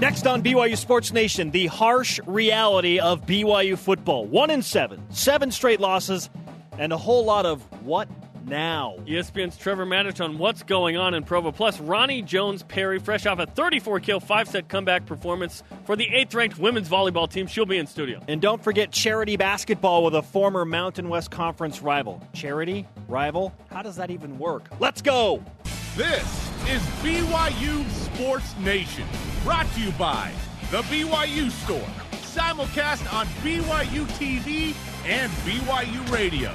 Next on BYU Sports Nation, the harsh reality of BYU football. One in seven, seven straight losses, and a whole lot of what now? ESPN's Trevor Matich on what's going on in Provo. Plus, Roni Jones-Perry, fresh off a 34 kill, five set comeback performance for the eighth ranked women's volleyball team. She'll be in studio. And don't forget charity basketball with a former Mountain West Conference rival. Charity? Rival? How does that even work? Let's go! This is BYU Sports Nation, brought to you by The BYU Store, simulcast on BYU TV and BYU Radio.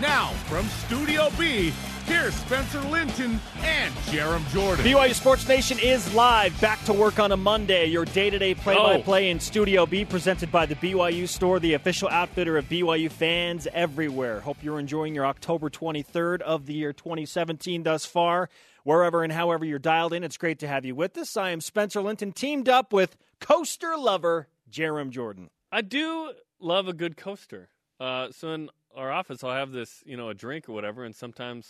Now, from Studio B, here's Spencer Linton and Jarom Jordan. BYU Sports Nation is live, back to work on a Monday. Your day to day play by play oh. in Studio B, presented by the BYU Store, the official outfitter of BYU fans everywhere. Hope you're enjoying your October 23rd of the year 2017 thus far. Wherever and however you're dialed in, it's great to have you with us. I am Spencer Linton, teamed up with coaster lover Jarom Jordan. I do love a good coaster. Uh, so in our office, I'll have this, you know, a drink or whatever, and sometimes,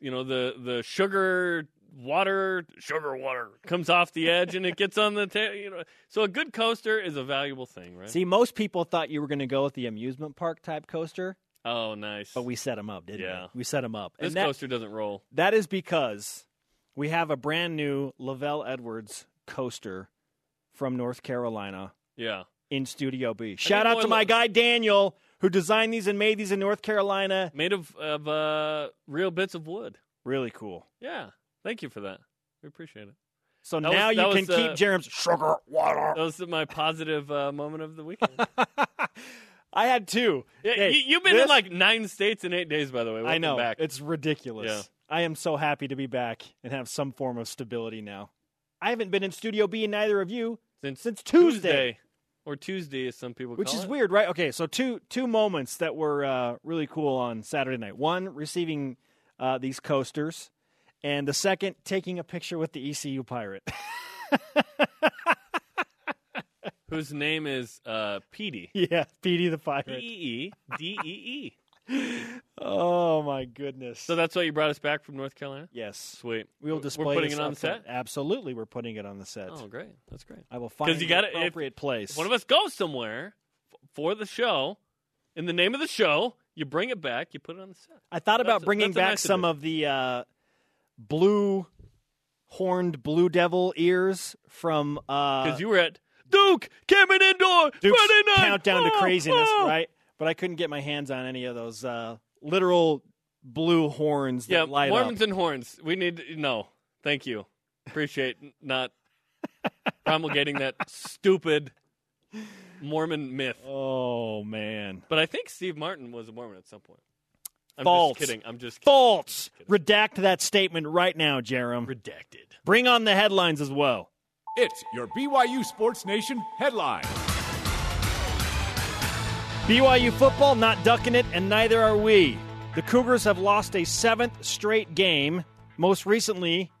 you know, the the sugar water, sugar water comes off the edge and it gets on the ta- you know. So a good coaster is a valuable thing, right? See, most people thought you were going to go with the amusement park type coaster. Oh, nice. But we set them up, didn't Yeah. we? We set them up. this and that, coaster doesn't roll. that is because we have a brand new LaVell Edwards coaster from North Carolina Yeah. in Studio B. Shout out to my guy Daniel who designed these and made these in North Carolina. Made of of uh, real bits of wood. Really cool. Yeah. Thank you for that. We appreciate it. So That now was- you that can was, keep uh, Jarom's sugar water. That was my positive uh, moment of the weekend. I had two. Yeah, Hey, you, you've been this- in like nine states in eight days, by the way. I know. Back. It's ridiculous. Yeah. I am so happy to be back and have some form of stability now. I haven't been in Studio B and neither of you since, since Tuesday. or Tuesday, as some people call it. Which is it. weird, right? Okay, so two two moments that were uh, really cool on Saturday night. One, receiving uh, these coasters, and the second, taking a picture with the ECU pirate. Whose name is uh, Petey. yeah, Petey the P pirate. E E D E E. Oh my goodness! So that's why you brought us back from North Carolina. yes, Sweet. we will display. We're putting it on the set. Absolutely, we're putting it on the set. Oh, great. That's great. I will find you the gotta- if- appropriate place. One of us goes somewhere f- for the show, in the name of the show, you bring it back. You put it on the set. I thought about That's- bringing that's back nice some of the uh, blue horned blue devil ears from uh, Because you were at Duke Cameron Indoor Duke's 29. countdown to Oh, craziness, oh. right? But I couldn't get my hands on any of those uh, literal blue horns that Yeah, light Mormons up. and horns. We need no. Thank you. Appreciate not promulgating that stupid Mormon myth. Oh man, But I think Steve Martin was a Mormon at some point. I'm False. just kidding. I'm just kidding. false! Redact that statement right now, Jarom. Redacted. Bring on the headlines as well. It's your BYU Sports Nation headline. BYU football not ducking it, and neither are we. The Cougars have lost a seventh straight game, most recently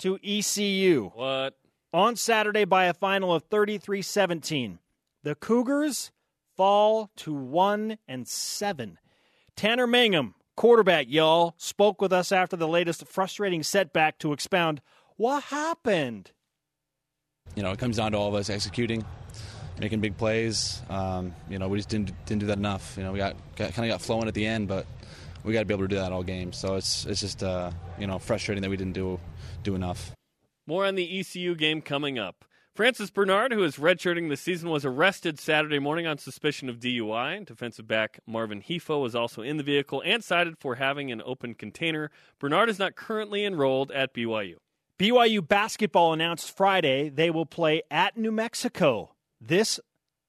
to ECU. What? on Saturday by a final of 33 17. The Cougars fall to 1 and 7. Tanner Mangum, quarterback, y'all, spoke with us after the latest frustrating setback to expound what happened. You know, it comes down to all of us executing, making big plays. Um, you know, we just didn't didn't do that enough. You know, we got, got kind of got flowing at the end, but we got to be able to do that all game. So it's it's just uh, you know frustrating that we didn't do do enough. More on the ECU game coming up. Francis Bernard, who is redshirting this season, was arrested Saturday morning on suspicion of DUI. Defensive back Marvin Hefo was also in the vehicle and cited for having an open container. Bernard is not currently enrolled at BYU. BYU basketball announced Friday they will play at New Mexico this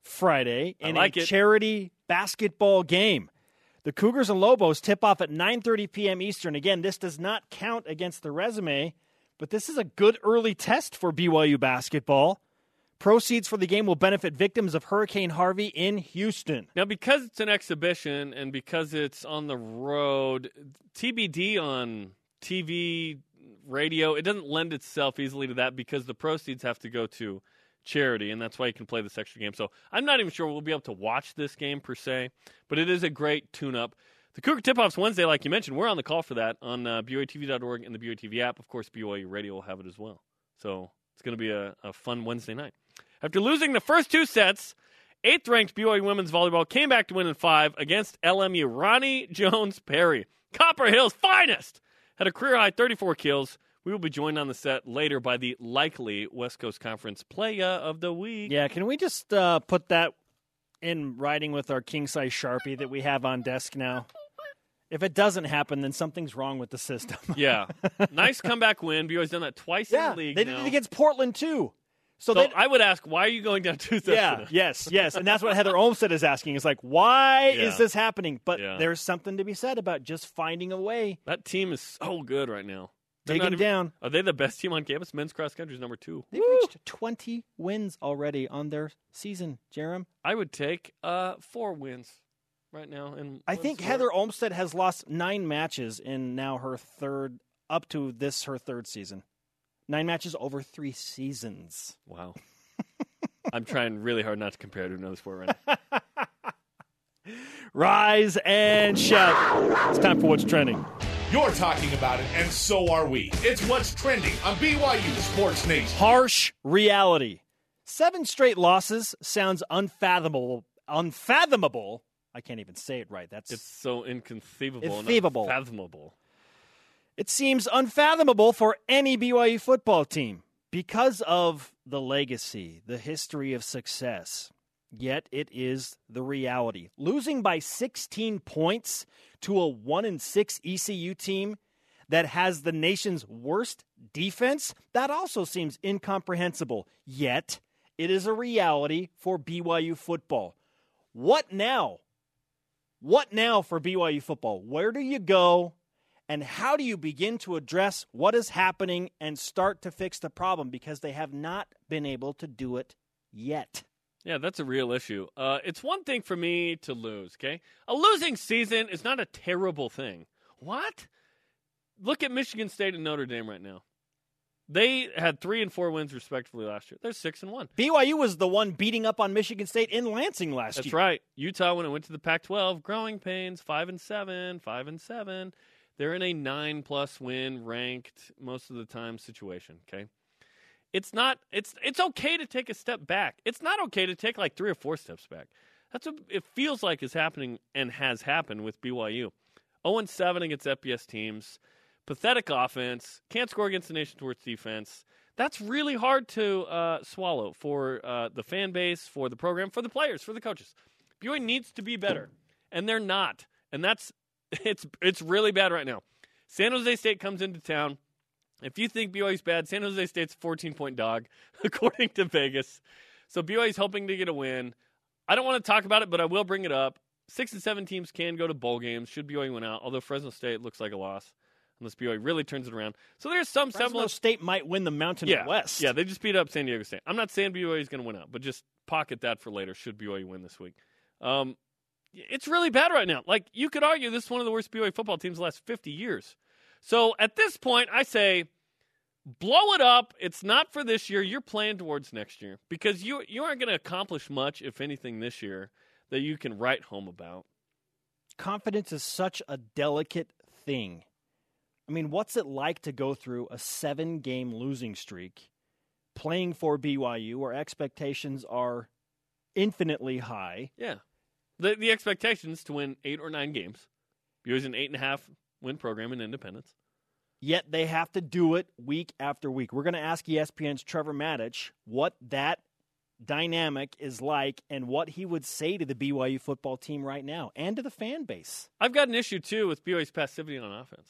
Friday in like a it. charity basketball game. The Cougars and Lobos tip off at 9:30 p.m. Eastern. Again, this does not count against the resume, but this is a good early test for BYU basketball. Proceeds for the game will benefit victims of Hurricane Harvey in Houston. Now, because it's an exhibition and because it's on the road, TBD on TV, radio, it doesn't lend itself easily to that because the proceeds have to go to charity, and that's why you can play this extra game. So I'm not even sure we'll be able to watch this game per se, but it is a great tune up. The Cougar Tip Off's Wednesday, like you mentioned, we're on the call for that on uh, BYTV.org and the BYTV app. Of course, BYU Radio will have it as well. So It's going to be a, a fun Wednesday night. After losing the first two sets, eighth ranked BYU women's volleyball came back to win in five against LMU. Roni Jones-Perry, Copper Hills' finest, had a career high 34 kills. We will be joined on the set later by the likely West Coast Conference Playa of the Week. Yeah, can we just uh, put that in writing with our king size sharpie that we have on desk now? If it doesn't happen, then something's wrong with the system. Yeah. nice comeback win. BYU's done that twice yeah, in the league. they now. did it against Portland too. So, So I would ask, why are you going down two sets? yeah, yes, yes, and that's what Heather Olmstead is asking. Is like, why Yeah. is this happening? But Yeah. there's something to be said about just finding a way, That team is so good right now. Digging even- down. Are they the best team on campus? Men's cross country is number two. They've reached 20 wins already on their season, Jarom. I would take uh, four wins right now. And I think Heather Olmstead has lost nine matches in now her third, up to this her third season. Nine matches over three seasons. Wow. I'm trying really hard not to compare to another sport right now. Rise and shout! It's time for what's trending. You're talking about it, and so are we. It's what's trending on BYU Sports Nation. Harsh reality. Seven straight losses sounds unfathomable. Unfathomable. I can't even say it right. That's It's so inconceivable Inconceivable. and unfathomable. It seems unfathomable for any BYU football team because of the legacy, the history of success. Yet it is the reality. Losing by 16 points to a 1 and 6 ECU team that has the nation's worst defense, that also seems incomprehensible. Yet it is a reality for BYU football. What now? What now for BYU football? Where do you go? And how do you begin to address what is happening and start to fix the problem? Because they have not been able to do it yet. Yeah, that's a real issue. Uh, it's one thing for me to lose, okay? A losing season is not a terrible thing. What? Look at Michigan State and Notre Dame right now. They had three and four wins respectively last year. They're six and one. BYU was the one beating up on Michigan State in Lansing last That's year. That's right. Utah, when it went to the Pac-12, growing pains, five and seven, five and seven. They're in a nine-plus win ranked most of the time situation. Okay, it's not. It's it's okay to take a step back. It's not okay to take like three or four steps back. That's what it feels like is happening and has happened with BYU. 0 and 7 against FBS teams. Pathetic offense. Can't score against the nation's worst defense. That's really hard to uh, swallow for uh, the fan base, for the program, for the players, for the coaches. BYU needs to be better, and they're not. And that's it's it's really bad right now. San Jose State comes into town. If you think BYU's bad, San Jose State's a 14 point dog, according to Vegas. So BYU's hoping to get a win. I don't want to talk about it, but I will bring it up. Six and seven teams can go to bowl games. Should BYU win out, although Fresno State looks like a loss unless BYU really turns it around. So there's some Fresno semblance. State might win the Mountain Yeah, West. yeah, they just beat up San Diego State. I'm not saying BYU is going to win out, but just pocket that for later. Should BYU win this week? Um, it's really bad right now. Like you could argue, this is one of the worst BYU football teams the last 50 years. So at this point, I say blow it up. It's not for this year. You're playing towards next year because you you aren't going to accomplish much, if anything, this year that you can write home about. confidence is such a delicate thing. I mean, what's it like to go through a seven game losing streak playing for BYU where expectations are infinitely high? Yeah, the the expectations to win eight or nine games. BYU's an eight and a half win program in Independence. Yet they have to do it week after week. We're going to ask ESPN's Trevor Matich what that dynamic is like and what he would say to the BYU football team right now and to the fan base, I've got an issue too with BYU's passivity on offense.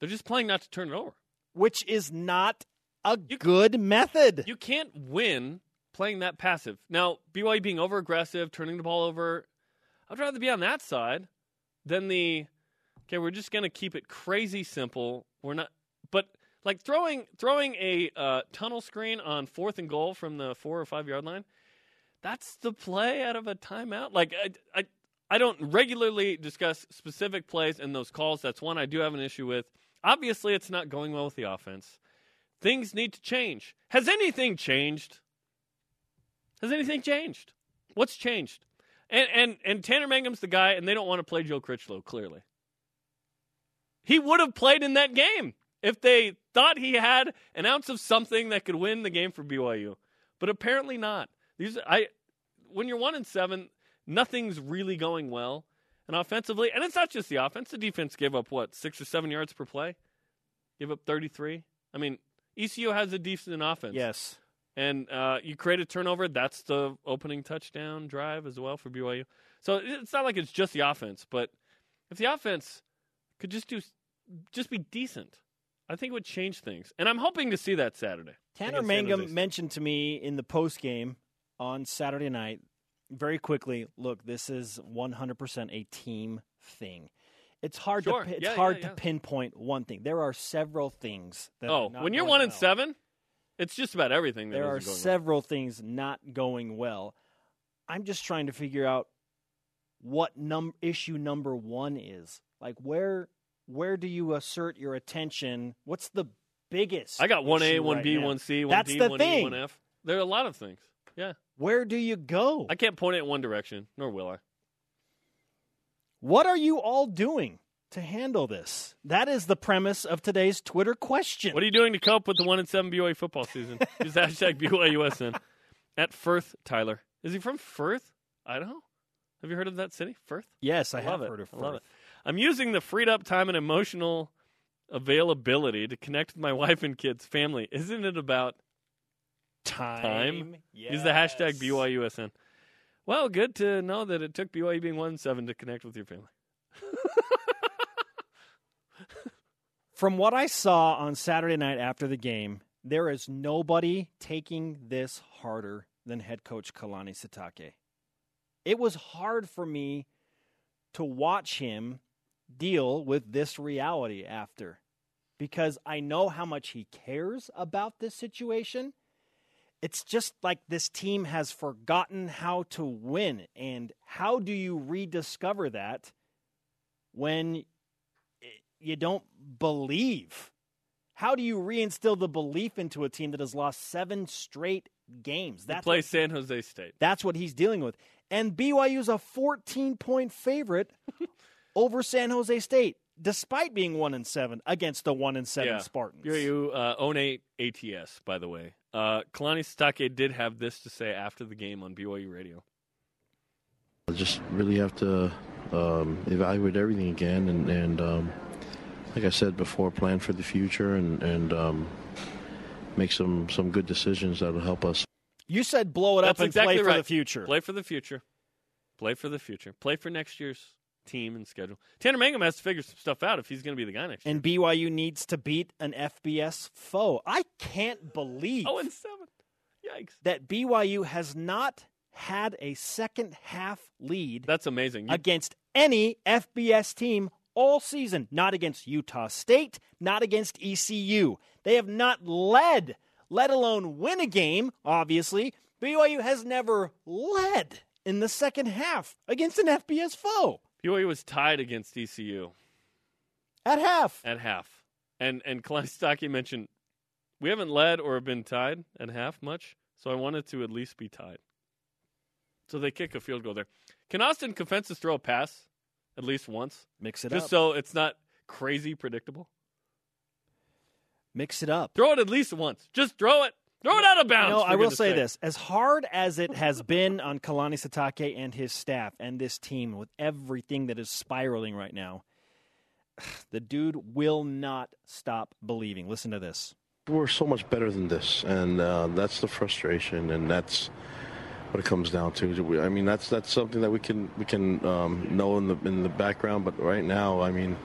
They're just playing not to turn it over. which is not a You- good method. You can't win playing that passive. Now, BYU being over aggressive, turning the ball over, I'd rather be on that side than the okay, we're just going to keep it crazy simple. We're not but like throwing throwing a uh, tunnel screen on fourth and goal from the 4 or 5 yard line. That's the play out of a timeout. Like I I I don't regularly discuss specific plays and those calls. That's one I do have an issue with. Obviously, it's not going well with the offense. Things need to change. Has anything changed? Has anything changed? What's changed? And and and Tanner Mangum's the guy, and they don't want to play Joe Critchlow. Clearly, he would have played in that game. if they thought he had an ounce of something that could win the game for BYU, but apparently not. These I when you're one and seven, nothing's really going well, and offensively, and it's not just the offense. The defense gave up what six or seven yards per play, give up 33. I mean, ECU has a decent offense. Yes. And uh, you create a turnover. That's the opening touchdown drive as well for BYU. So it's not like it's just the offense, but if the offense could just do, just be decent, I think it would change things. And I'm hoping to see that Saturday. Tanner against Mangum mentioned to me in the post game on Saturday night very quickly. Look, this is 100% a team thing. It's hard Sure. to it's Yeah, hard yeah, to pinpoint one thing. There are several things that Oh, are not when you're going one and well. seven, it's just about everything. That there are several things not going well. I'm just trying to figure out what num- issue number one is. Like where where do you assert your attention? What's the biggest? I got one A, one B, one C, one D, one. E, one F. There are a lot of things. Yeah, Where do you go? I can't point it in one direction, nor will I. What are you all doing to handle this? That is the premise of today's Twitter question. What are you doing to cope with the one and seven BYU football season? Use hashtag BYUSN at Firth. Tyler, is he from Firth, Idaho? Have you heard of that city, Firth? yes, I, I have heard of I love Firth. it. I'm using the freed up time and emotional availability to connect with my wife and kids, family. Isn't it about Time. Time. use the hashtag Yes. BYUSN? Well, good to know that it took BYU being one seven to connect with your family. From what I saw on Saturday night after the game, there is nobody taking this harder than head coach Kalani Sitake. It was hard for me to watch him deal with this reality after because I know how much he cares about this situation. It's just like this team has forgotten how to win. And how do you rediscover that when you don't believe? How do you reinstill the belief into a team that has lost seven straight games? They That's play what, San Jose State. that's what he's dealing with. And BYU is a 14 point favorite over San Jose State, despite being one and seven against the one and seven Yeah. Spartans. BYU uh, own eight ATS, by the way. Uh, Kalani Sitake did have this to say after the game on BYU radio. I just really have to um, evaluate everything again, and, and um, like I said before, plan for the future and, and um, make some, some good decisions that will help us. You said blow it up That's and exactly play for right. the future. Play for the future. Play for the future. Play for next year's team and schedule. Tanner Mangum has to figure some stuff out if he's going to be the guy next year. and BYU needs to beat an FBS foe. I can't believe. Oh, and seven. Yikes. that BYU has not had a second half lead That's amazing. You- against any FBS team all season. Not against Utah State, not against ECU. They have not led, let alone win a game, obviously. BYU has never led in the second half against an FBS foe BYU was tied against ECU at half. at half. And and Kalani mentioned we haven't led or been tied at half much, so I wanted to at least be tied. So they kick a field goal there. Can Austin Kafentzis throw a pass at least once? Mix it Just up. Just so it's not crazy predictable? Mix it up. Throw it at least once. Just throw it. Throw it out of bounds. No, for I will say sake. this: as hard as it has been on Kalani Sitake and his staff and this team with everything that is spiraling right now, the dude will not stop believing. Listen to this. We're so much better than this, and uh, that's the frustration, and that's what it comes down to. I mean, that's that's something that we can we can um, know in the in the background, but right now, I mean,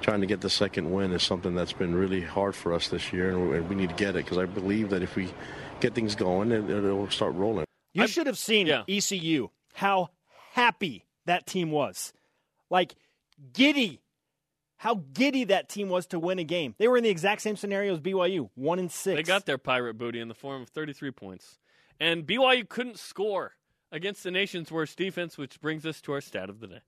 trying to get the second win is something that's been really hard for us this year, and we, we need to get it because I believe that if we get things going, it, it'll start rolling. You I'm- should have seen yeah. ECU how happy that team was, like giddy. How giddy that team was to win a game. They were in the exact same scenario as BYU, one and six. They got their pirate booty in the form of 33 points. And BYU couldn't score against the nation's worst defense, which brings us to our stat of the day.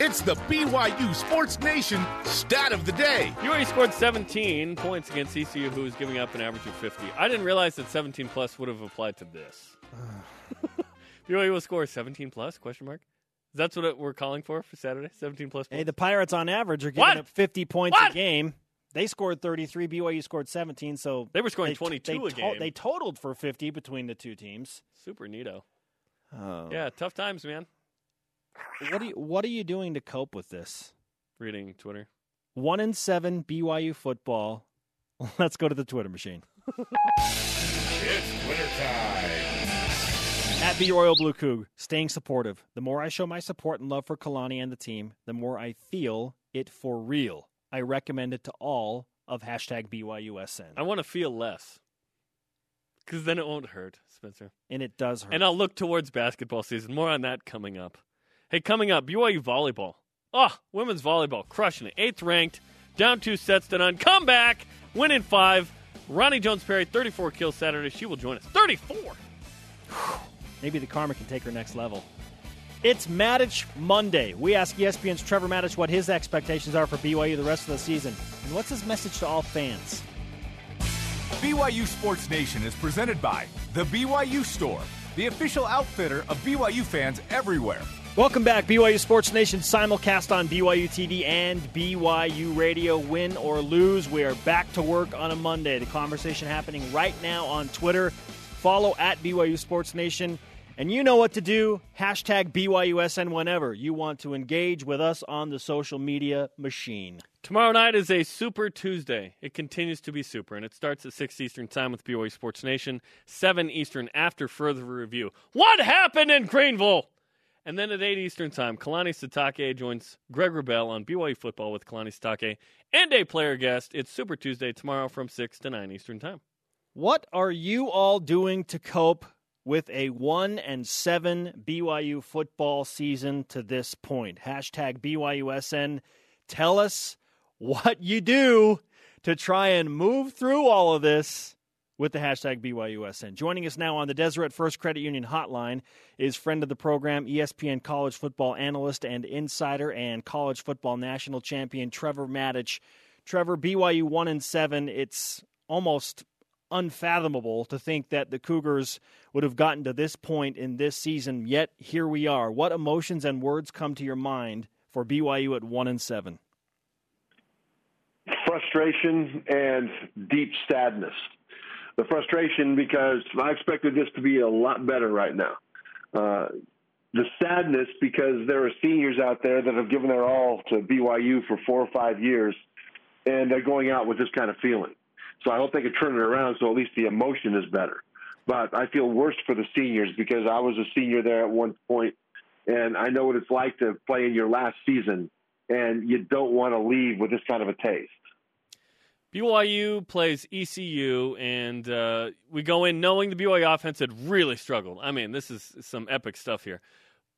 It's the BYU Sports Nation stat of the day. BYU scored 17 points against ECU, who was giving up an average of 50. I didn't realize that 17 plus would have applied to this. BYU will score 17 plus? Question mark. That's what we're calling for for Saturday. 17 plus. Hey, the Pirates on average are giving What? up 50 points What? a game. They scored 33. BYU scored 17. So They were scoring they, 22 they a game. They totaled for 50 between the two teams. Super neato. Oh. Yeah, tough times, man. What are you What are you doing to cope with this? Reading Twitter. One in seven BYU football. Let's go to the Twitter machine. It's wintertime. At the Royal Blue Coug, staying supportive. The more I show my support and love for Kalani and the team, the more I feel it for real. I recommend it to all of hashtag BYUSN. I want to feel less. Because then it won't hurt, Spencer. And it does hurt. And I'll look towards basketball season. More on that coming up. Hey, coming up, BYU volleyball. Oh, women's volleyball, crushing it. Eighth ranked, down two sets to none. Come back, win in five. Roni Jones-Perry, 34 kills Saturday. She will join us. 34! Maybe the karma can take her next level. It's Matich Monday. We ask ESPN's Trevor Matich what his expectations are for BYU the rest of the season. And what's his message to all fans? BYU Sports Nation is presented by The BYU Store, the official outfitter of BYU fans everywhere. Welcome back, BYU Sports Nation simulcast on BYU TV and BYU Radio. Win or lose, we are back to work on a Monday. The conversation happening right now on Twitter. Follow at BYU Sports Nation. And you know what to do. Hashtag BYUSN whenever you want to engage with us on the social media machine. Tomorrow night is a Super Tuesday. It continues to be super, and it starts at 6 Eastern Time with BYU Sports Nation, 7 Eastern after further review. What happened in Greenville? And then at 8 Eastern Time, Kalani Sitake joins Greg Wrubell on BYU Football with Kalani Sitake and a player guest. It's Super Tuesday tomorrow from 6 to 9 Eastern Time. What are you all doing to cope with a one and seven BYU football season to this point? Hashtag BYUSN. Tell us what you do to try and move through all of this with the hashtag BYUSN. Joining us now on the Deseret First Credit Union hotline is friend of the program, ESPN college football analyst and insider, and college football national champion Trevor Matich. Trevor, BYU one and seven. It's almost unfathomable to think that the Cougars would have gotten to this point in this season. Yet here we are. What emotions and words come to your mind for BYU at one and seven? Frustration and deep sadness. The frustration because I expected this to be a lot better right now. Uh, the sadness because there are seniors out there that have given their all to BYU for four or five years, and they're going out with this kind of feeling. So I hope they can turn it around so at least the emotion is better. But I feel worse for the seniors because I was a senior there at one point, and I know what it's like to play in your last season, and you don't want to leave with this kind of a taste. BYU plays ECU, and uh, we go in knowing the BYU offense had really struggled. I mean, this is some epic stuff here.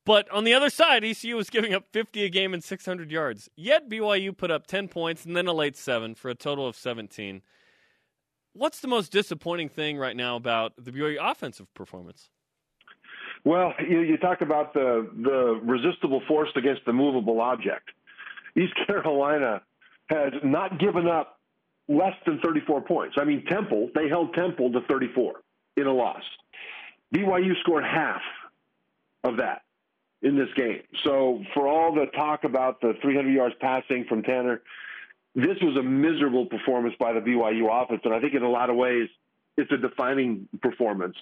But on the other side, ECU was giving up 50 a game and 600 yards. Yet BYU put up 10 points and then a late seven for a total of 17. What's the most disappointing thing right now about the BYU offensive performance? Well, you, you talk about the the resistible force against the movable object. East Carolina has not given up less than 34 points. I mean, Temple they held Temple to 34 in a loss. BYU scored half of that in this game. So for all the talk about the 300 yards passing from Tanner, this was a miserable performance by the BYU offense, and I think in a lot of ways it's a defining performance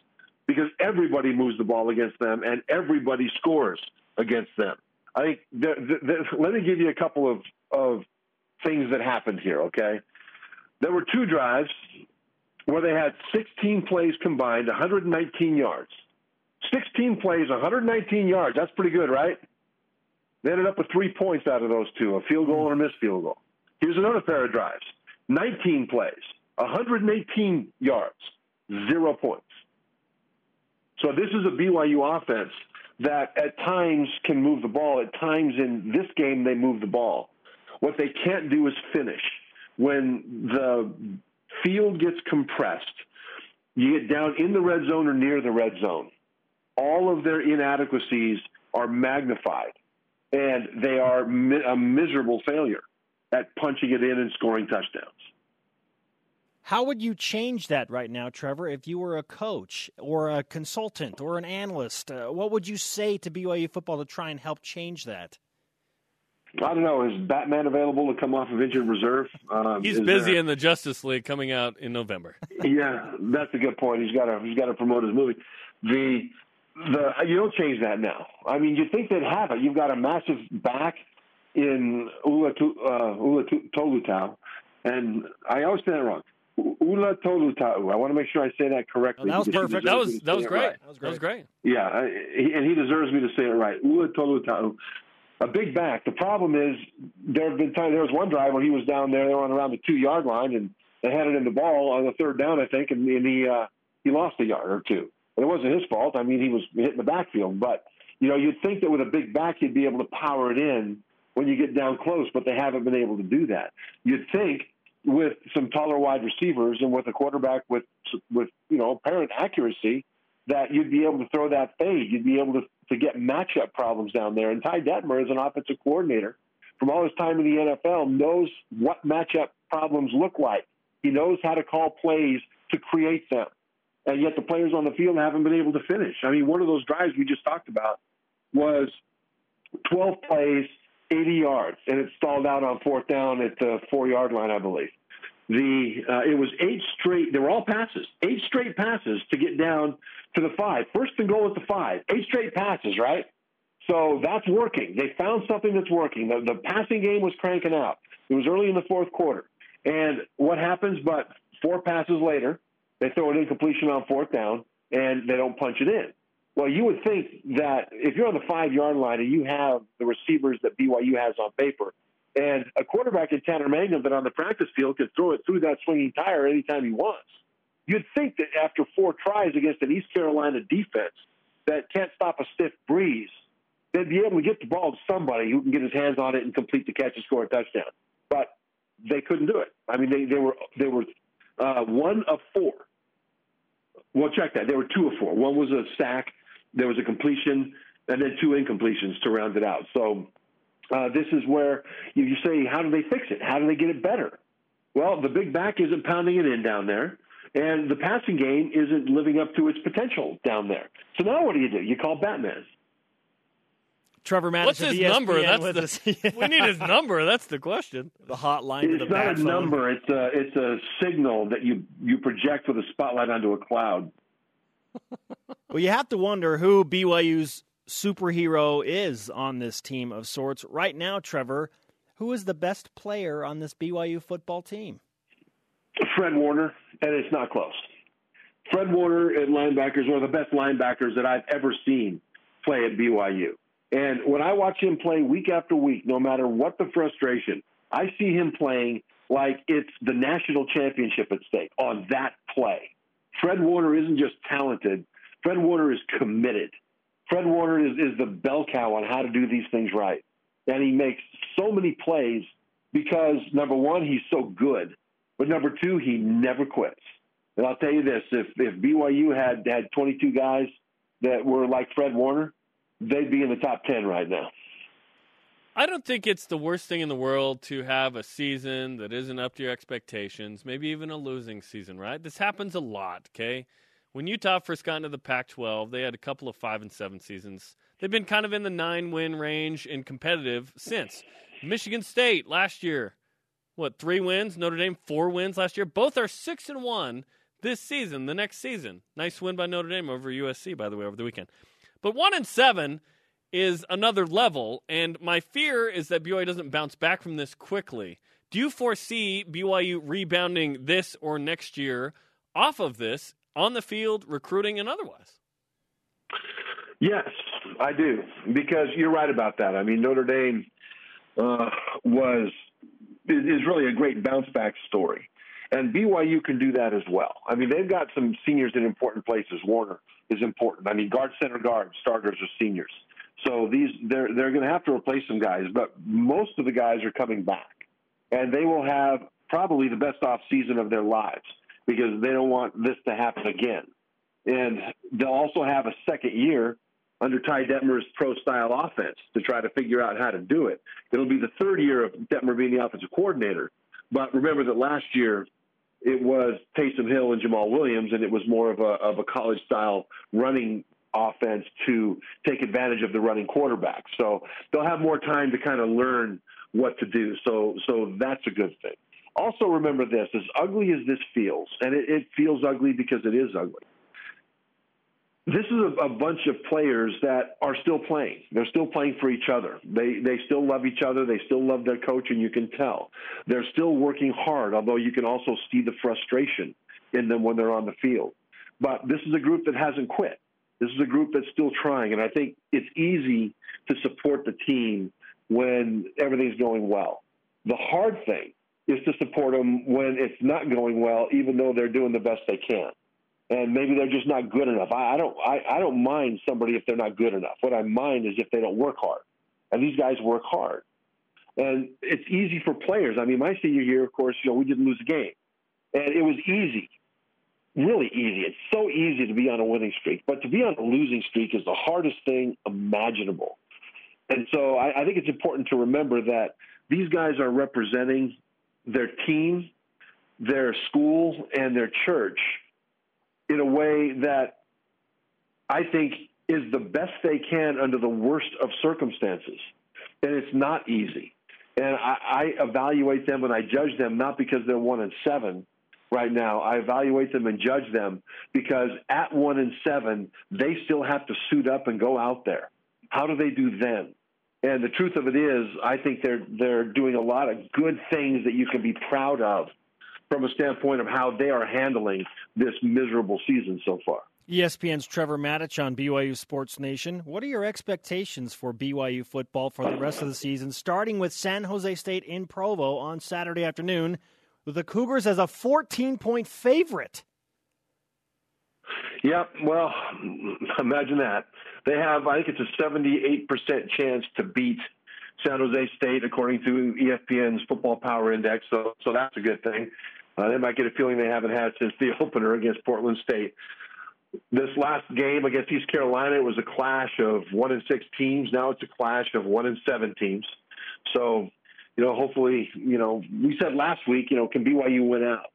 because everybody moves the ball against them and everybody scores against them. I think let me give you a couple of, of things that happened here, okay? There were two drives where they had 16 plays combined, 119 yards. 16 plays, 119 yards. That's pretty good, right? They ended up with three points out of those two a field goal and a missed field goal. Here's another pair of drives 19 plays, 118 yards, zero points. So this is a BYU offense that at times can move the ball. At times in this game, they move the ball. What they can't do is finish. When the field gets compressed, you get down in the red zone or near the red zone. All of their inadequacies are magnified, and they are mi- a miserable failure at punching it in and scoring touchdowns. How would you change that right now, Trevor, if you were a coach or a consultant or an analyst? Uh, what would you say to BYU football to try and help change that? I don't know. Is Batman available to come off of injured reserve? Um, he's busy there... in the Justice League coming out in November. yeah, that's a good point. He's got to he's got to promote his movie. The the you don't change that now. I mean, you think they'd have it. You've got a massive back in Ula, uh, Ula Tolutau, and I always say that wrong. Ula Tolutau. I want to make sure I say that correctly. Oh, that was perfect. That was that was great. Right. That was great. That was great. Yeah, and he deserves me to say it right. Ula Tolutau a big back. The problem is there have been times. There was one drive where he was down there, they were on around the two yard line, and they had it in the ball on the third down, I think, and, and he uh, he lost a yard or two. And it wasn't his fault. I mean, he was hitting the backfield, but you know, you'd think that with a big back, you'd be able to power it in when you get down close, but they haven't been able to do that. You'd think with some taller wide receivers and with a quarterback with with you know apparent accuracy that you'd be able to throw that fade. You'd be able to to get matchup problems down there. And Ty Detmer, as an offensive coordinator, from all his time in the NFL, knows what matchup problems look like. He knows how to call plays to create them. And yet the players on the field haven't been able to finish. I mean, one of those drives we just talked about was 12 plays, 80 yards, and it stalled out on fourth down at the four yard line, I believe. The uh, it was eight straight. They were all passes, eight straight passes to get down to the five. First and goal at the five. Eight straight passes, right? So that's working. They found something that's working. The, the passing game was cranking out. It was early in the fourth quarter. And what happens? But four passes later, they throw an incompletion on fourth down, and they don't punch it in. Well, you would think that if you're on the five yard line and you have the receivers that BYU has on paper, and a quarterback in Tanner Mangum that on the practice field could throw it through that swinging tire anytime he wants, You'd think that after four tries against an East Carolina defense that can't stop a stiff breeze, they'd be able to get the ball to somebody who can get his hands on it and complete the catch and score a touchdown. But they couldn't do it. I mean, they, they were they were uh, one of four. Well, check that. They were two of four. One was a sack. There was a completion, and then two incompletions to round it out. So uh, this is where you, you say, how do they fix it? How do they get it better? Well, the big back isn't pounding it in down there. And the passing game isn't living up to its potential down there. So now what do you do? You call Batman. Trevor Matich What's his number? That's the, we need his number. That's the question. The hotline. It's the not a phone. number. It's a it's a signal that you you project with a spotlight onto a cloud. Well, you have to wonder who BYU's superhero is on this team of sorts right now. Trevor, who is the best player on this BYU football team? Fred Warner, and it's not close. Fred Warner and linebackers are one of the best linebackers that I've ever seen play at BYU. And when I watch him play week after week, no matter what the frustration, I see him playing like it's the national championship at stake on that play. Fred Warner isn't just talented, Fred Warner is committed. Fred Warner is, is the bell cow on how to do these things right. And he makes so many plays because, number one, he's so good. But number two, he never quits. And I'll tell you this: if if BYU had had 22 guys that were like Fred Warner, they'd be in the top 10 right now. I don't think it's the worst thing in the world to have a season that isn't up to your expectations, maybe even a losing season, right? This happens a lot, okay? When Utah first got into the Pac 12, they had a couple of 5 and 7 seasons. They've been kind of in the 9 win range and competitive since. Michigan State last year, what three wins? Notre Dame four wins last year. Both are six and one this season. The next season, nice win by Notre Dame over USC, by the way, over the weekend. But one and seven is another level, and my fear is that BYU doesn't bounce back from this quickly. Do you foresee BYU rebounding this or next year off of this on the field, recruiting, and otherwise? Yes, I do, because you're right about that. I mean, Notre Dame uh, was is really a great bounce back story. And BYU can do that as well. I mean, they've got some seniors in important places. Warner is important. I mean, guard, center, guard starters are seniors. So these they're they're going to have to replace some guys, but most of the guys are coming back, and they will have probably the best off season of their lives because they don't want this to happen again. And they'll also have a second year under Ty Detmer's pro style offense to try to figure out how to do it. It'll be the third year of Detmer being the offensive coordinator. But remember that last year it was Taysom Hill and Jamal Williams, and it was more of a of a college style running offense to take advantage of the running quarterback. So they'll have more time to kind of learn what to do. So so that's a good thing. Also remember this: as ugly as this feels, and it, it feels ugly because it is ugly. This is a, a bunch of players that are still playing. They're still playing for each other. They they still love each other. They still love their coach, and you can tell they're still working hard. Although you can also see the frustration in them when they're on the field. But this is a group that hasn't quit. This is a group that's still trying, and I think it's easy to support the team when everything's going well. The hard thing is to support them when it's not going well, even though they're doing the best they can. And maybe they're just not good enough. I, I don't. I, I don't mind somebody if they're not good enough. What I mind is if they don't work hard. And these guys work hard. And it's easy for players. I mean, my senior year, of course, you know, we didn't lose a game, and it was easy really easy. It's so easy to be on a winning streak, but to be on a losing streak is the hardest thing imaginable. And so I, I think it's important to remember that these guys are representing their team, their school, and their church in a way that I think is the best they can under the worst of circumstances. And it's not easy. And I, I evaluate them and I judge them not because they're one and seven, right now. I evaluate them and judge them because at one and seven, they still have to suit up and go out there. How do they do then? And the truth of it is, I think they're they're doing a lot of good things that you can be proud of from a standpoint of how they are handling this miserable season so far. ESPN's Trevor Matich on BYU Sports Nation. What are your expectations for BYU football for the rest of the season, starting with San Jose State in Provo on Saturday afternoon? With the Cougars as a 14 point favorite. Yeah, Well, imagine that. They have, I think it's a 78% chance to beat San Jose State, according to ESPN's Football Power Index. So, so that's a good thing. Uh, they might get a feeling they haven't had since the opener against Portland State. This last game against East Carolina, it was a clash of one and six teams. Now it's a clash of one and seven teams. So you know, hopefully, you know, we said last week, you know, can BYU win out?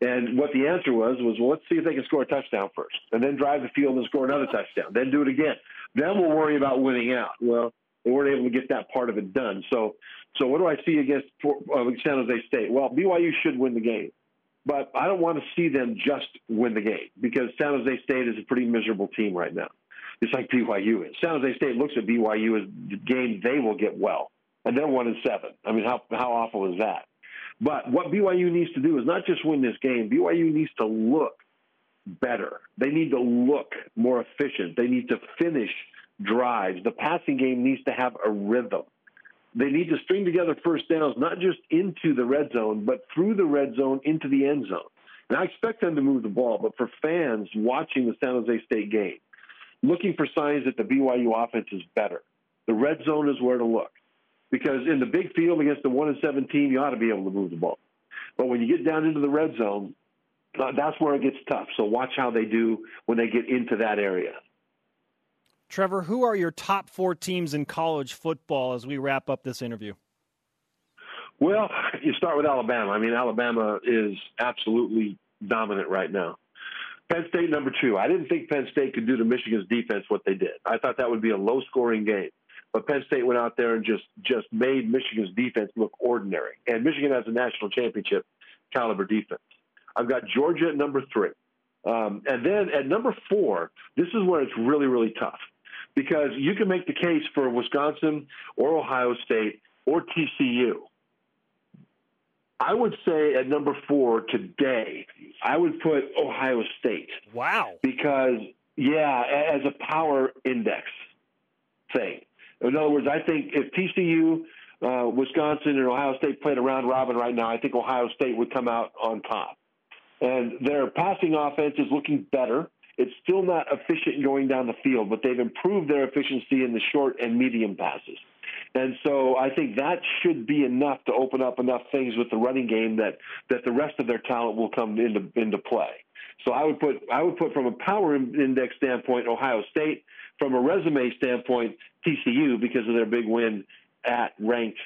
And what the answer was was, well, let's see if they can score a touchdown first, and then drive the field and score another touchdown, then do it again. Then we'll worry about winning out. Well, they weren't able to get that part of it done. So, so what do I see against uh, San Jose State? Well, BYU should win the game, but I don't want to see them just win the game because San Jose State is a pretty miserable team right now. It's like BYU is. San Jose State looks at BYU as the game they will get well and they're one and seven. I mean, how how awful is that? But what BYU needs to do is not just win this game. BYU needs to look better. They need to look more efficient. They need to finish drives. The passing game needs to have a rhythm. They need to string together first downs, not just into the red zone, but through the red zone into the end zone. And I expect them to move the ball, but for fans watching the San Jose State game, looking for signs that the BYU offense is better, the red zone is where to look because in the big field against the one and seven team, you ought to be able to move the ball. But when you get down into the red zone, uh, that's where it gets tough. So watch how they do when they get into that area. Trevor, who are your top four teams in college football as we wrap up this interview? Well, you start with Alabama. I mean, Alabama is absolutely dominant right now. Penn State number two. I didn't think Penn State could do to Michigan's defense what they did. I thought that would be a low scoring game. But Penn State went out there and just just made Michigan's defense look ordinary. And Michigan has a national championship caliber defense. I've got Georgia at number three. Um, and then at number four, this is where it's really, really tough because you can make the case for Wisconsin or Ohio State or TCU. I would say at number four today, I would put Ohio State. Wow. Because, yeah, as a power index thing. In other words, I think if TCU, uh, Wisconsin, and Ohio State played a round robin right now, I think Ohio State would come out on top. And their passing offense is looking better. It's still not efficient going down the field, but they've improved their efficiency in the short and medium passes. And so I think that should be enough to open up enough things with the running game that, that the rest of their talent will come into into play. So I would put I would put from a power index standpoint Ohio State, from a resume standpoint TCU because of their big win at ranked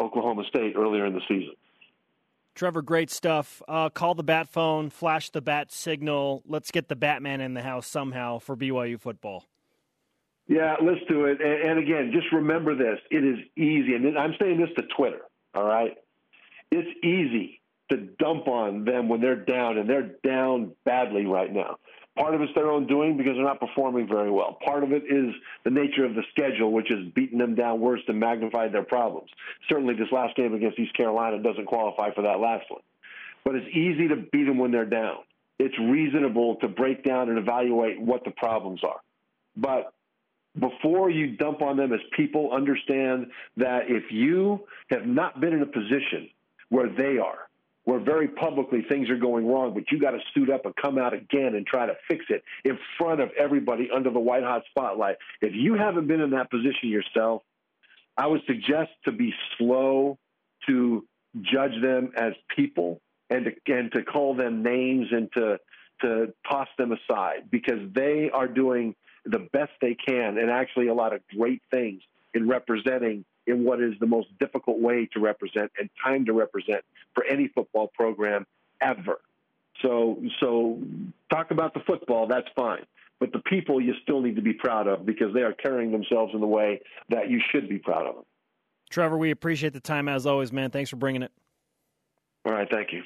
Oklahoma State earlier in the season. Trevor, great stuff. Uh, call the bat phone, flash the bat signal. Let's get the Batman in the house somehow for BYU football. Yeah, let's do it. And, and again, just remember this: it is easy, and I'm saying this to Twitter. All right, it's easy to dump on them when they're down, and they're down badly right now. Part of it's their own doing because they're not performing very well. Part of it is the nature of the schedule, which has beaten them down worse and magnified their problems. Certainly, this last game against East Carolina doesn't qualify for that last one. But it's easy to beat them when they're down. It's reasonable to break down and evaluate what the problems are. But before you dump on them as people, understand that if you have not been in a position where they are, where very publicly things are going wrong, but you got to suit up and come out again and try to fix it in front of everybody under the white hot spotlight. If you haven't been in that position yourself, I would suggest to be slow to judge them as people and to, and to call them names and to to toss them aside because they are doing the best they can and actually a lot of great things in representing in what is the most difficult way to represent and time to represent for any football program ever. So, so talk about the football, that's fine. But the people you still need to be proud of because they are carrying themselves in the way that you should be proud of them. Trevor, we appreciate the time as always, man. Thanks for bringing it. All right, thank you.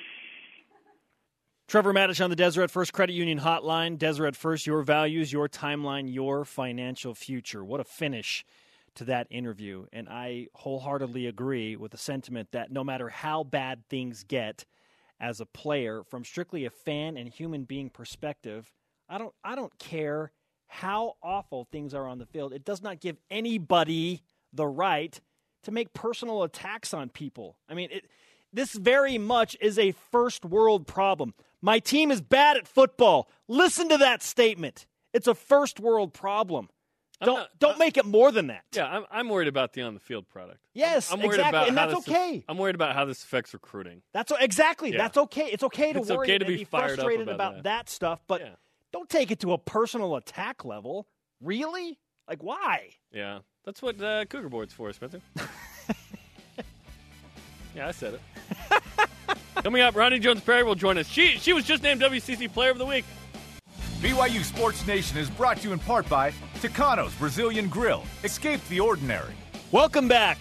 Trevor Matich on the Deseret First Credit Union Hotline. Deseret First, your values, your timeline, your financial future. What a finish to that interview. And I wholeheartedly agree with the sentiment that no matter how bad things get as a player, from strictly a fan and human being perspective, I don't I don't care how awful things are on the field. It does not give anybody the right to make personal attacks on people. I mean, it, this very much is a first world problem. My team is bad at football. Listen to that statement. It's a first world problem. Don't not, don't make it more than that. Yeah, I'm, I'm worried about the on the field product. Yes, I'm, I'm worried exactly, about and that's okay. I'm worried about how this affects recruiting. That's exactly. Yeah. That's okay. It's okay to it's worry okay to be, be, frustrated about, about that. that. stuff, but yeah. don't take it to a personal attack level. Really? Like why? Yeah, that's what uh, Cougar Board's for, Spencer. yeah, I said it. Coming up, Roni Jones-Perry will join us. She she was just named WCC Player of the Week. BYU Sports Nation is brought to you in part by Tucano's Brazilian Grill. Escape the ordinary. Welcome back.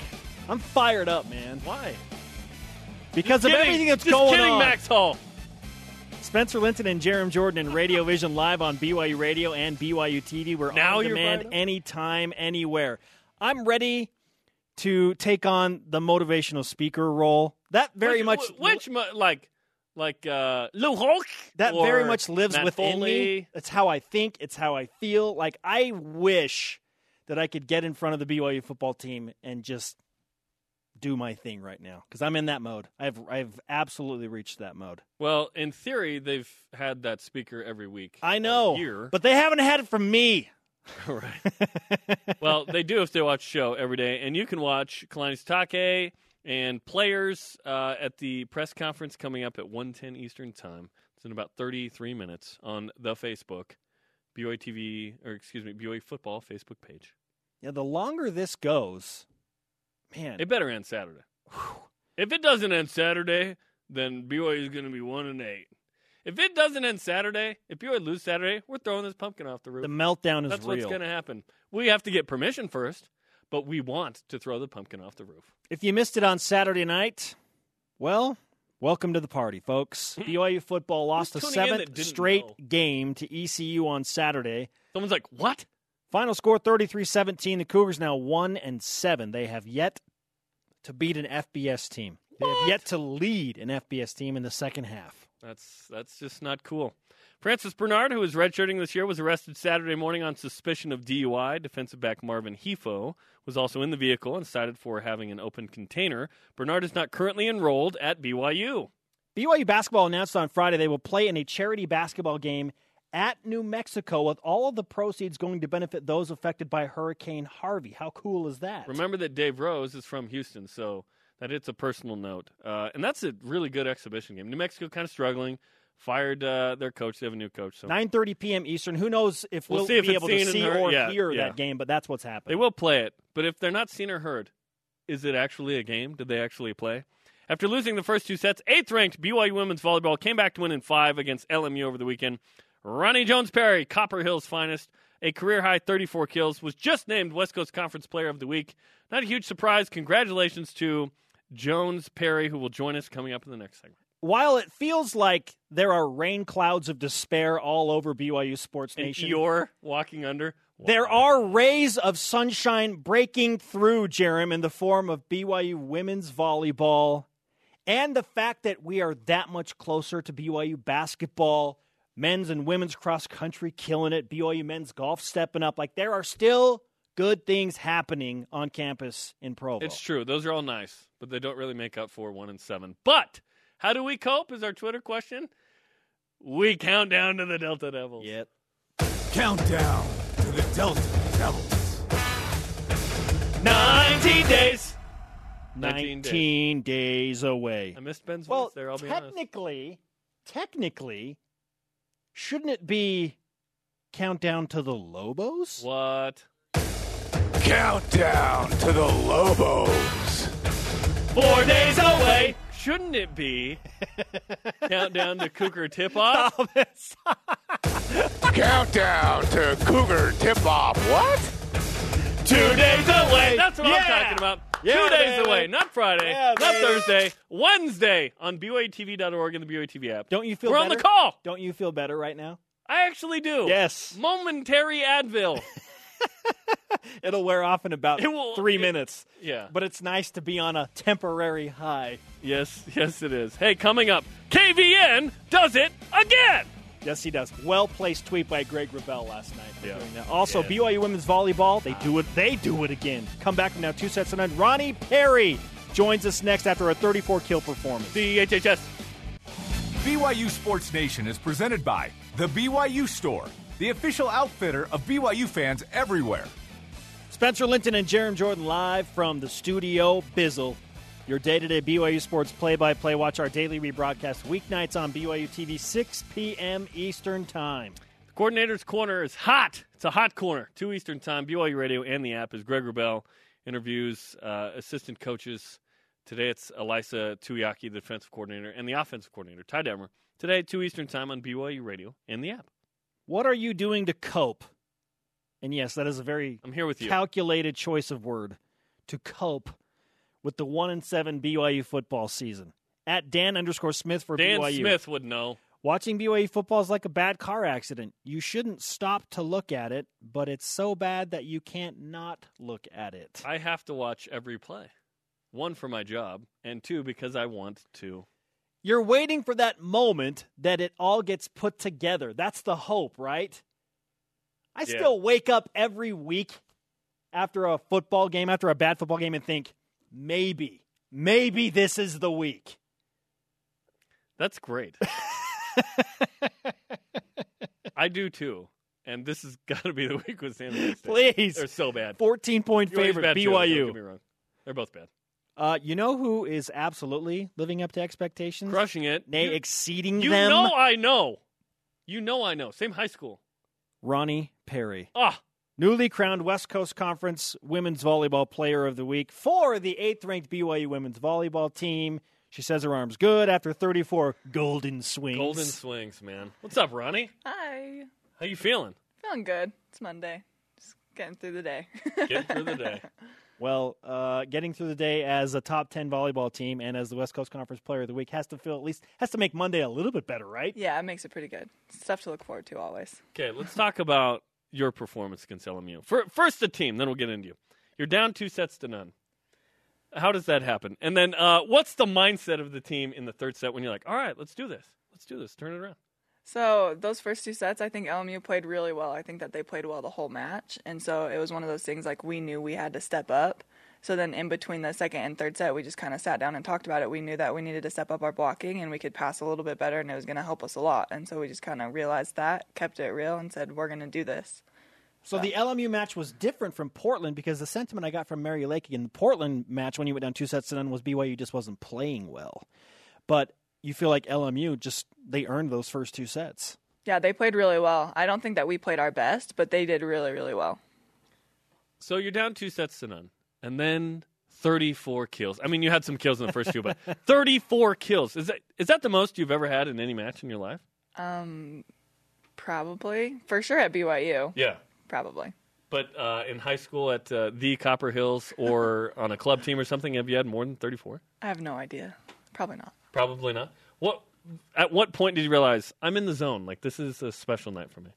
I'm fired up, man. Why? Because just of kidding. everything that's just going kidding, on. Max Hall. Spencer Linton and Jarom Jordan and Radio Vision live on BYU Radio and BYU TV. We're now on demand anytime, anywhere. I'm ready to take on the motivational speaker role. That very which, much, which like, like uh, Lou Holtz. That very much lives Matt within Foley. me. It's how I think. It's how I feel. Like I wish that I could get in front of the BYU football team and just do my thing right now because I'm in that mode. I've I've absolutely reached that mode. Well, in theory, they've had that speaker every week. I know, year. but they haven't had it from me. right. well, they do if they watch the show every day, and you can watch Kalani Sitake and players uh, at the press conference coming up at 1.10 Eastern Time. It's in about 33 minutes on the Facebook, BYU TV, or excuse me, BYU Football Facebook page. Yeah, the longer this goes, man, it better end Saturday. If it doesn't end Saturday, then BYU is going to be one and eight. If it doesn't end Saturday, if BYU lose Saturday, we're throwing this pumpkin off the roof. The meltdown is That's real. what's going to happen. We have to get permission first, but we want to throw the pumpkin off the roof. If you missed it on Saturday night, well, welcome to the party, folks. BYU football lost a seventh straight know? game to ECU on Saturday. Someone's like, "What?" Final score 33-17. The Cougars now 1 and 7. They have yet to beat an FBS team. They have yet to lead an FBS team in the second half. That's that's just not cool. Francis Bernard, who is redshirting this year, was arrested Saturday morning on suspicion of DUI. Defensive back Marvin Hefo was also in the vehicle and cited for having an open container. Bernard is not currently enrolled at BYU. BYU basketball announced on Friday they will play in a charity basketball game at New Mexico with all of the proceeds going to benefit those affected by Hurricane Harvey. How cool is that? Remember that Dave Rose is from Houston, so that it's a personal note. Uh, and that's a really good exhibition game. New Mexico kind of struggling. Fired uh, their coach. They have a new coach. So 9:30 p.m. Eastern. Who knows if we'll, We'll see if be able to see or Yeah, hear yeah. that game, but that's what's happening. They will play it, but if they're not seen or heard, is it actually a game? Did they actually play? After losing the first two sets, eighth ranked BYU women's volleyball came back to win in five against LMU over the weekend. Roni Jones-Perry, Copper Hills' finest, a career high 34 kills, was just named West Coast Conference Player of the Week. Not a huge surprise. Congratulations to Jones-Perry, who will join us coming up in the next segment. While it feels like there are rain clouds of despair all over BYU Sports Nation, you're walking under. there are rays of sunshine breaking through, Jarom, in the form of BYU women's volleyball and the fact that we are that much closer to BYU basketball, men's and women's cross country killing it, BYU men's golf stepping up. Like there are still good things happening on campus in Provo. It's true. Those are all nice, but they don't really make up for one and seven. But how do we cope? Is our Twitter question. We count down to the Delta Devils. Yep. Countdown to the Delta Devils. 19 days. 19, 19 days. away. I missed Ben's Well, voice there. I'll be honest. technically, technically, shouldn't it be countdown to the Lobos? What? Countdown to the Lobos. Four days away. Shouldn't it be countdown to Cougar tip off? Countdown to Cougar tip off. What? Two days away. That's what Yeah. I'm talking about. Yeah, Two days baby. away, not Friday, Yeah, not baby. Thursday, Wednesday on BYUTV.org and the BYU TV app. Don't you feel We're better? on the call. Don't you feel better right now? I actually do. Yes. Momentary Advil. It'll wear off in about It will- three it- minutes. yeah. But it's nice to be on a temporary high. Yes, yes, it is. Hey, coming up, KVN does it again. Yes, he does. Well placed tweet by Greg Wrubell last night. for Yeah. doing that. Also, Yeah. BYU women's volleyball, they do it. They do it again. Come back from now, two sets to none. Roni Perry joins us next after a 34 kill performance. The HHS. BYU Sports Nation is presented by The BYU Store, the official outfitter of BYU fans everywhere. Spencer Linton and Jarom Jordan live from the studio Bizzle. Your day-to-day BYU sports play-by-play. Watch our daily rebroadcast weeknights on BYU TV, 6 p.m. Eastern Time. The coordinator's corner is hot. It's a hot corner. 2 Eastern Time, BYU Radio and the app is Greg Wrubell interviews uh, assistant coaches. Today it's Ilaisa Tuiaki, the defensive coordinator, and the offensive coordinator, Ty Detmer. Today, 2 Eastern Time on BYU Radio and the app. What are you doing to cope? And yes, that is a very I'm here with you. calculated choice of word to cope with the one and seven BYU football season. At Dan underscore Smith for Dan BYU. Smith would know. Watching BYU football is like a bad car accident. You shouldn't stop to look at it, but it's so bad that you can't not look at it. I have to watch every play. One for my job, and two because I want to. You're waiting for that moment that it all gets put together. That's the hope, right? I Yeah. still wake up every week after a football game, after a bad football game, and think, maybe, maybe this is the week. That's great. I do too. And this has got to be the week with San Jose State. Please. They're so bad. 14 point favorite, bad too, Don't BYU. get me wrong. They're both bad. Uh, you know who is absolutely living up to expectations? Crushing it. Nay, you, exceeding you them. know I know. You know I know. Same high school. Roni Perry. Ah, Newly crowned West Coast Conference Women's Volleyball Player of the Week for the eighth ranked BYU women's volleyball team. She says her arm's good after 34 golden swings. golden swings, man. What's up, Roni? Hi. How you feeling? Feeling good. It's Monday. Just getting through the day. Getting through the day. Well, uh, getting through the day as a top 10 volleyball team and as the West Coast Conference Player of the Week has to feel at least, has to make Monday a little bit better, right? yeah, it makes it pretty good. Stuff to look forward to always. Okay, let's talk about your performance against LMU. For, first, the team, then we'll get into you. You're down two sets to none. How does that happen? And then, uh, what's the mindset of the team in the third set when you're like, all right, let's do this. Let's do this. Turn it around. So those first two sets, I think LMU played really well. I think that they played well the whole match, and so it was one of those things like we knew we had to step up. So then in between the second and third set, we just kind of sat down and talked about it. We knew that we needed to step up our blocking and we could pass a little bit better, and it was going to help us a lot. And so we just kind of realized that, kept it real, and said we're going to do this. So the LMU match was different from Portland because the sentiment I got from Mary Lake in the Portland match when you went down two sets to none was BYU just wasn't playing well. But you feel like LMU just they earned those first two sets. Yeah, they played really well. I don't think that we played our best, but they did really, really well. So you're down two sets to none. And then 34 kills. I mean, you had some kills in the first two, but 34 kills. Is that is that the most you've ever had in any match in your life? Um, probably for sure at BYU. Yeah. Probably. But uh, in high school at uh, the Copper Hills or on a club team or something, have you had more than 34? I have no idea. Probably not. Probably not. What? At what point did you realize I'm in the zone? Like this is a special night for me.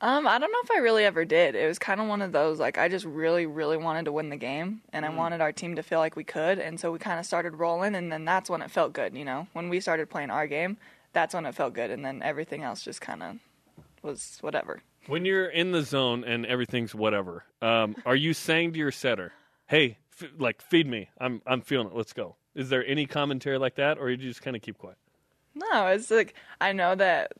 Um, I don't know if I really ever did. It was kind of one of those like I just really, really wanted to win the game, and I wanted our team to feel like we could, and so we kind of started rolling, and then that's when it felt good. You know, when we started playing our game, that's when it felt good, and then everything else just kind of was whatever. When you're in the zone and everything's whatever, um, are you saying to your setter, "Hey, f- like feed me. I'm I'm feeling it. Let's go." Is there any commentary like that, or did you just kind of keep quiet? No, it's like I know that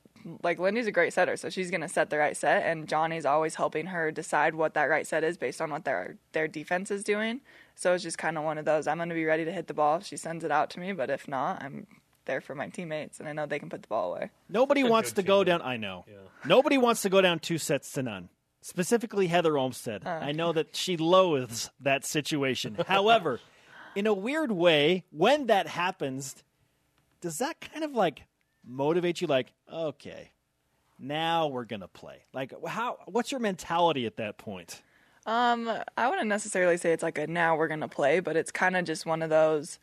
like Lindy's a great setter, so she's gonna set the right set, and Johnny's always helping her decide what that right set is based on what their their defense is doing. So it's just kind of one of those. I'm gonna be ready to hit the ball if she sends it out to me, but if not, I'm there for my teammates, and I know they can put the ball away. Nobody wants to go down. I know. Nobody wants to go down two sets to none. Specifically, Heather Olmstead. Oh, I know that she loathes that situation. However, in a weird way, when that happens, does that kind of like motivate you? Like, okay, now we're gonna play. Like, how? What's your mentality at that point? Um, I wouldn't necessarily say it's like a now we're gonna play, but it's kind of just one of those.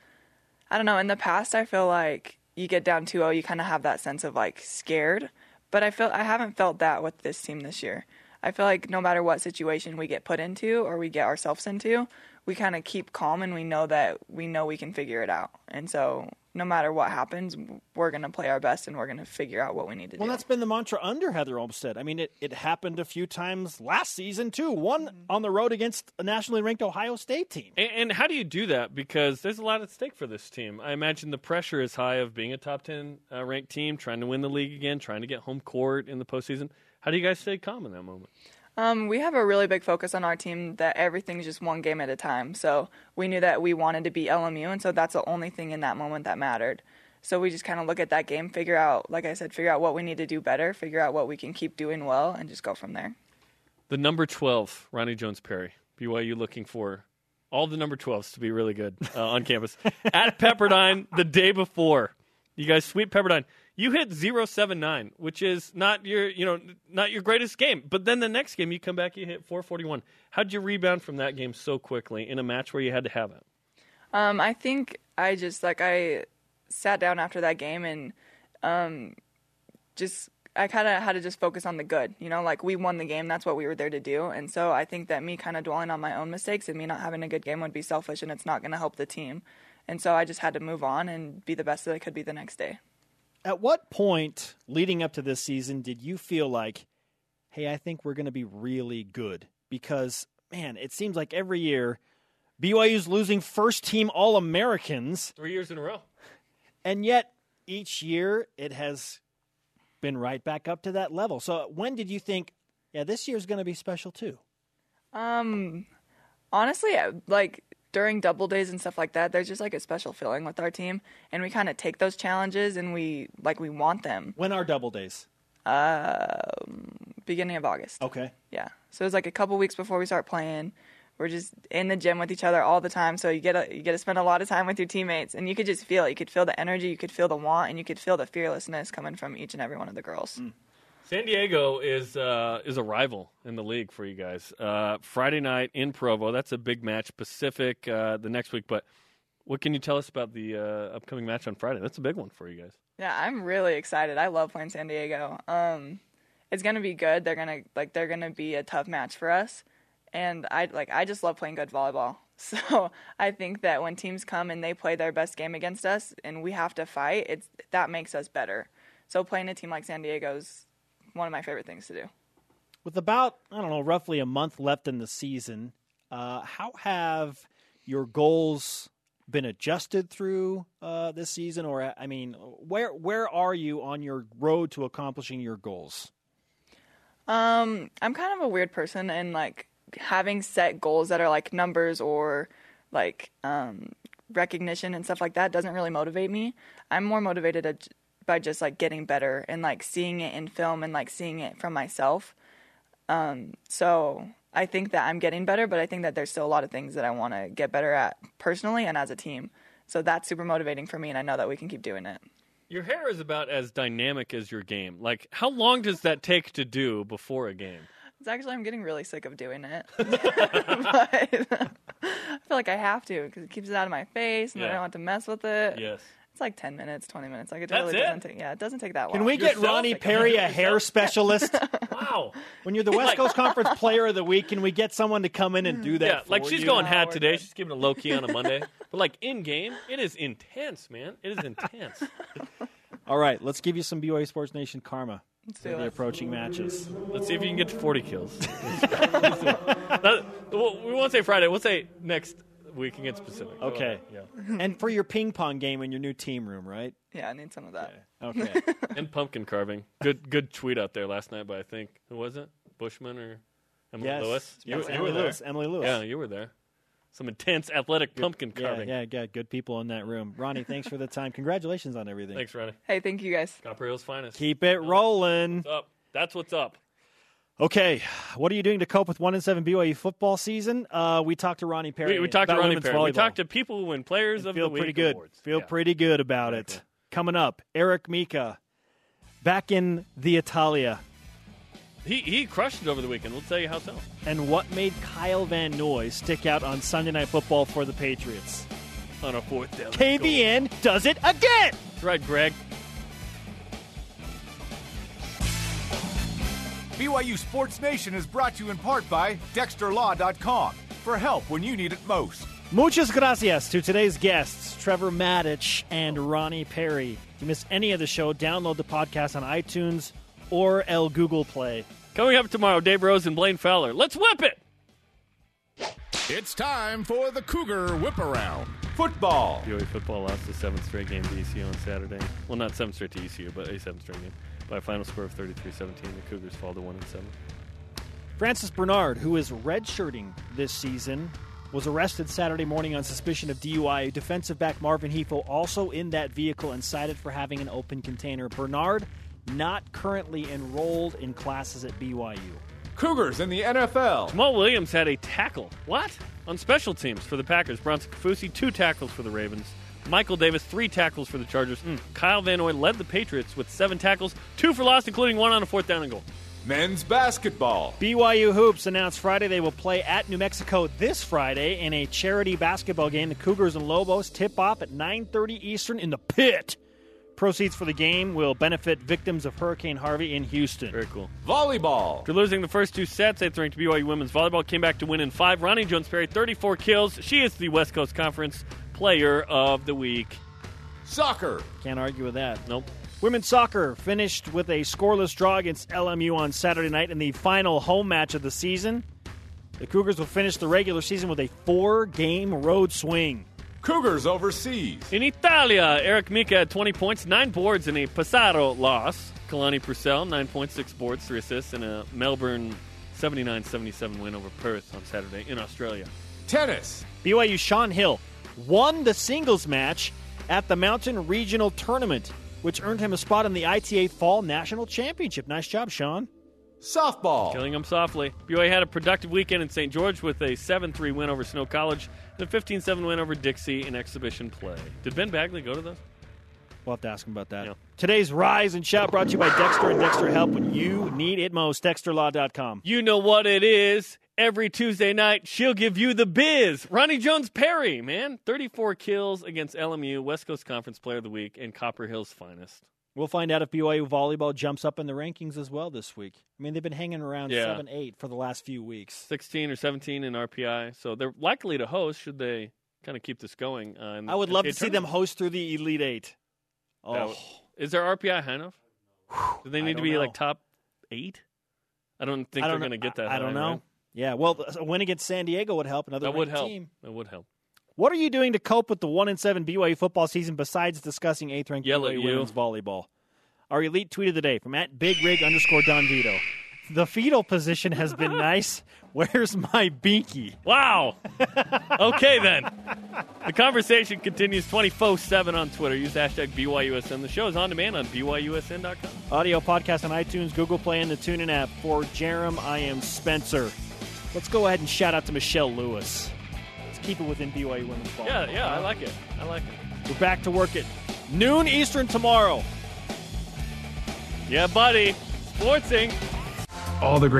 I don't know. In the past, I feel like you get down 2-0, you kind of have that sense of like scared, but I feel I haven't felt that with this team this year. I feel like no matter what situation we get put into or we get ourselves into, we kind of keep calm and we know that we know we can figure it out. And so, no matter what happens, we're gonna play our best and we're gonna figure out what we need to Well, do. Well, that's been the mantra under Heather Olmstead. I mean, it, it happened a few times last season, too. One on the road against a nationally ranked Ohio State team. And, and how do you do that? Because there's a lot at stake for this team. I imagine the pressure is high of being a top 10 uh, ranked team, trying to win the league again, trying to get home court in the postseason. How do you guys stay calm in that moment? Um, we have a really big focus on our team that everything's just one game at a time. So we knew that we wanted to beat LMU, and so that's the only thing in that moment that mattered. So we just kind of look at that game, figure out, like I said, figure out what we need to do better, figure out what we can keep doing well, and just go from there. The number 12, Roni Jones-Perry. BYU looking for all the number 12s to be really good uh, on campus. At Pepperdine the day before. You guys sweep Pepperdine. You hit 079, which is not your, you know, not your greatest game. But then the next game you come back you hit 441. How'd you rebound from that game so quickly in a match where you had to have it? Um, I think I just like I sat down after that game and um, just I kind of had to just focus on the good. You know, like we won the game. That's what we were there to do. And so I think that me kind of dwelling on my own mistakes and me not having a good game would be selfish and it's not going to help the team. And so I just had to move on and be the best that I could be the next day. At what point leading up to this season did you feel like, hey, I think we're going to be really good? Because, man, it seems like every year BYU's losing first team All Americans, Three years in a row. and yet each year it has been right back up to that level. So when did you think, yeah, this year's going to be special too? Um, honestly, like during double days and stuff like that, there's just like a special feeling with our team, and we kind of take those challenges and we like we want them. When are double days? Um, beginning of August. Okay. Yeah. So it's like a couple weeks before we start playing. We're just in the gym with each other all the time, so you get a, you get to spend a lot of time with your teammates, and you could just feel it. You could feel the energy, you could feel the want, and you could feel the fearlessness coming from each and every one of the girls. San Diego is uh, is a rival in the league for you guys. Uh, Friday night in Provo. That's a big match. Pacific uh, the next week. But what can you tell us about the uh, upcoming match on Friday? That's a big one for you guys. Yeah, I'm really excited. I love playing San Diego. Um, it's gonna be good. They're gonna like they're gonna be a tough match for us, and I like I just love playing good volleyball. So I think that when teams come and they play their best game against us, and we have to fight, it's that makes us better. So playing a team like San Diego is one of my favorite things to do. With about, I don't know, roughly a month left in the season, uh, how have your goals been adjusted through uh, this season? Or, I mean, where where are you on your road to accomplishing your goals? Um, I'm kind of a weird person, and like having set goals that are like numbers or like um, recognition and stuff like that doesn't really motivate me. I'm more motivated at, by just like getting better and like seeing it in film and like seeing it from myself. Um, so I think that I'm getting better, but I think that there's still a lot of things that I want to get better at personally and as a team. So that's super motivating for me, and I know that we can keep doing it. Your hair is about as dynamic as your game. Like, how long does that take to do before a game? It's actually I'm getting really sick of doing it, but I feel like I have to because it keeps it out of my face, and then I don't have to mess with it. Yes. It's like ten minutes, twenty minutes. Like it That's really it? doesn't take. Yeah, it doesn't take that long. Can we get Yourself? Roni Perry a hair specialist? Wow. when you're the West Coast Conference Player of the Week, can we get someone to come in and do that? Yeah, like for she's you? going No, hat we're today. good. She's giving a low key on a Monday. But like in game, it is intense, man. It is intense. All right, let's give you some BYU Sports Nation karma Let's for do the it. approaching matches. Let's see if you can get to 40 kills. That- well, we won't say Friday. We'll say next week against Pacific. Go Okay. Yeah. and for your ping pong game in your new team room, right? Yeah, I need some of that. Okay. And pumpkin carving. Good good tweet out there last night by I think who was it? Bushman or Emily yes. Lewis? You, Yes, you Emily were there. Lewis. Emily Lewis. Yeah, you were there. Some intense athletic pumpkin Yeah, carving. yeah, yeah. Good people in that room. Roni, thanks for the time. Congratulations on everything. Thanks, Roni. Hey, thank you guys. Copper Hills' finest. Keep it rolling. What's up? That's what's up. Okay, what are you doing to cope with one in seven BYU football season? Uh, we talked to Roni Perry. We, we talked to Roni Perry. We talked to people who win Players of feel the Week pretty good. awards. Feel Yeah. pretty good about it. cool. Coming up, Eric Mika back in the Italia. He he crushed it over the weekend. We'll tell you how so. And what made Kyle Van Noy stick out on Sunday Night Football for the Patriots? On a fourth down. KVN does it again. That's right, Greg. BYU Sports Nation is brought to you in part by DexterLaw.com for help when you need it most. Muchas gracias to today's guests, Trevor Matich and Roni Perry. If you missed any of the show, download the podcast on iTunes or El Google Play. Coming up tomorrow, Dave Rose and Blaine Fowler. Let's whip it. It's time for the Cougar Whip Around. Football. BYU football lost a seventh straight game to ECU on Saturday. Well, not seventh straight to ECU, but a seventh straight game by a final score of 33-17. The Cougars fall to one and seven. Francis Bernard, who is redshirting this season, was arrested Saturday morning on suspicion of DUI. Defensive back Marvin Hefo also in that vehicle and cited for having an open container. Bernard not currently enrolled in classes at BYU. Cougars in the NFL. Jamaal Williams had a tackle. What? On special teams for the Packers. Bronson Kaufusi, two tackles for the Ravens. Michael Davis, three tackles for the Chargers. Mm. Kyle Van Noy led the Patriots with seven tackles, two for loss, including one on a fourth down and goal. Men's basketball. BYU Hoops announced Friday they will play at New Mexico this Friday in a charity basketball game. The Cougars and Lobos tip off at 9:30 Eastern in the pit. Proceeds for the game will benefit victims of Hurricane Harvey in Houston. Very cool. Volleyball. After losing the first two sets, eighth ranked BYU women's volleyball came back to win in five. Roni Jones-Perry, 34 kills. She is the West Coast Conference Player of the Week. Soccer. Can't argue with that. Nope. Women's soccer finished with a scoreless draw against LMU on Saturday night in the final home match of the season. The Cougars will finish the regular season with a four-game road swing. Cougars overseas. In Italia, Eric Mika had 20 points, 9 boards in a Pesaro loss. Kalani Purcell, 9.6 boards, 3 assists in a Melbourne 79 77 win over Perth on Saturday in Australia. Tennis. BYU Sean Hill won the singles match at the Mountain Regional Tournament, which earned him a spot in the ITA Fall National Championship. Nice job, Sean. Softball. Killing them softly. BYU had a productive weekend in St. George with a 7 3 win over Snow College and a 15 7 win over Dixie in exhibition play. Did Ben Bagley go to those? We'll have to ask him about that. Yeah. Today's Rise and Shout brought to you by Dexter and Dexter Help when you need it most. DexterLaw.com. You know what it is. Every Tuesday night, she'll give you the biz. Roni Jones-Perry, man. 34 kills against LMU, West Coast Conference Player of the Week, and Copper Hills' finest. We'll find out if BYU volleyball jumps up in the rankings as well this week. I mean, they've been hanging around Yeah. 7 8 for the last few weeks. 16 or 17 in RPI. So they're likely to host should they kind of keep this going. Uh, I would love to see them host through the Elite Eight. Oh, would- Is their RPI high enough? Do they need to be know. like top eight? I don't think I they're going to get that. I, I don't know. right? Yeah, well, a win against San Diego would help. Another That would help. team. That would help. What are you doing to cope with the one and seven BYU football season besides discussing eighth ranked BYU women's volleyball? Our elite tweet of the day from at Big Rig underscore Don Vito. The fetal position has been nice. Where's my binky? Wow. okay, then. The conversation continues 24 7 on Twitter. Use hashtag BYUSN. The show is on demand on BYUSN.com. Audio podcast on iTunes, Google Play, and the TuneIn app. For Jarom, I am Spencer. Let's go ahead and shout out to Michelle Lewis. Let's keep it within BYU women's ball. Yeah, yeah, I like it. I like it. We're back to work at noon Eastern tomorrow. Yeah, buddy. Sportsing. All the great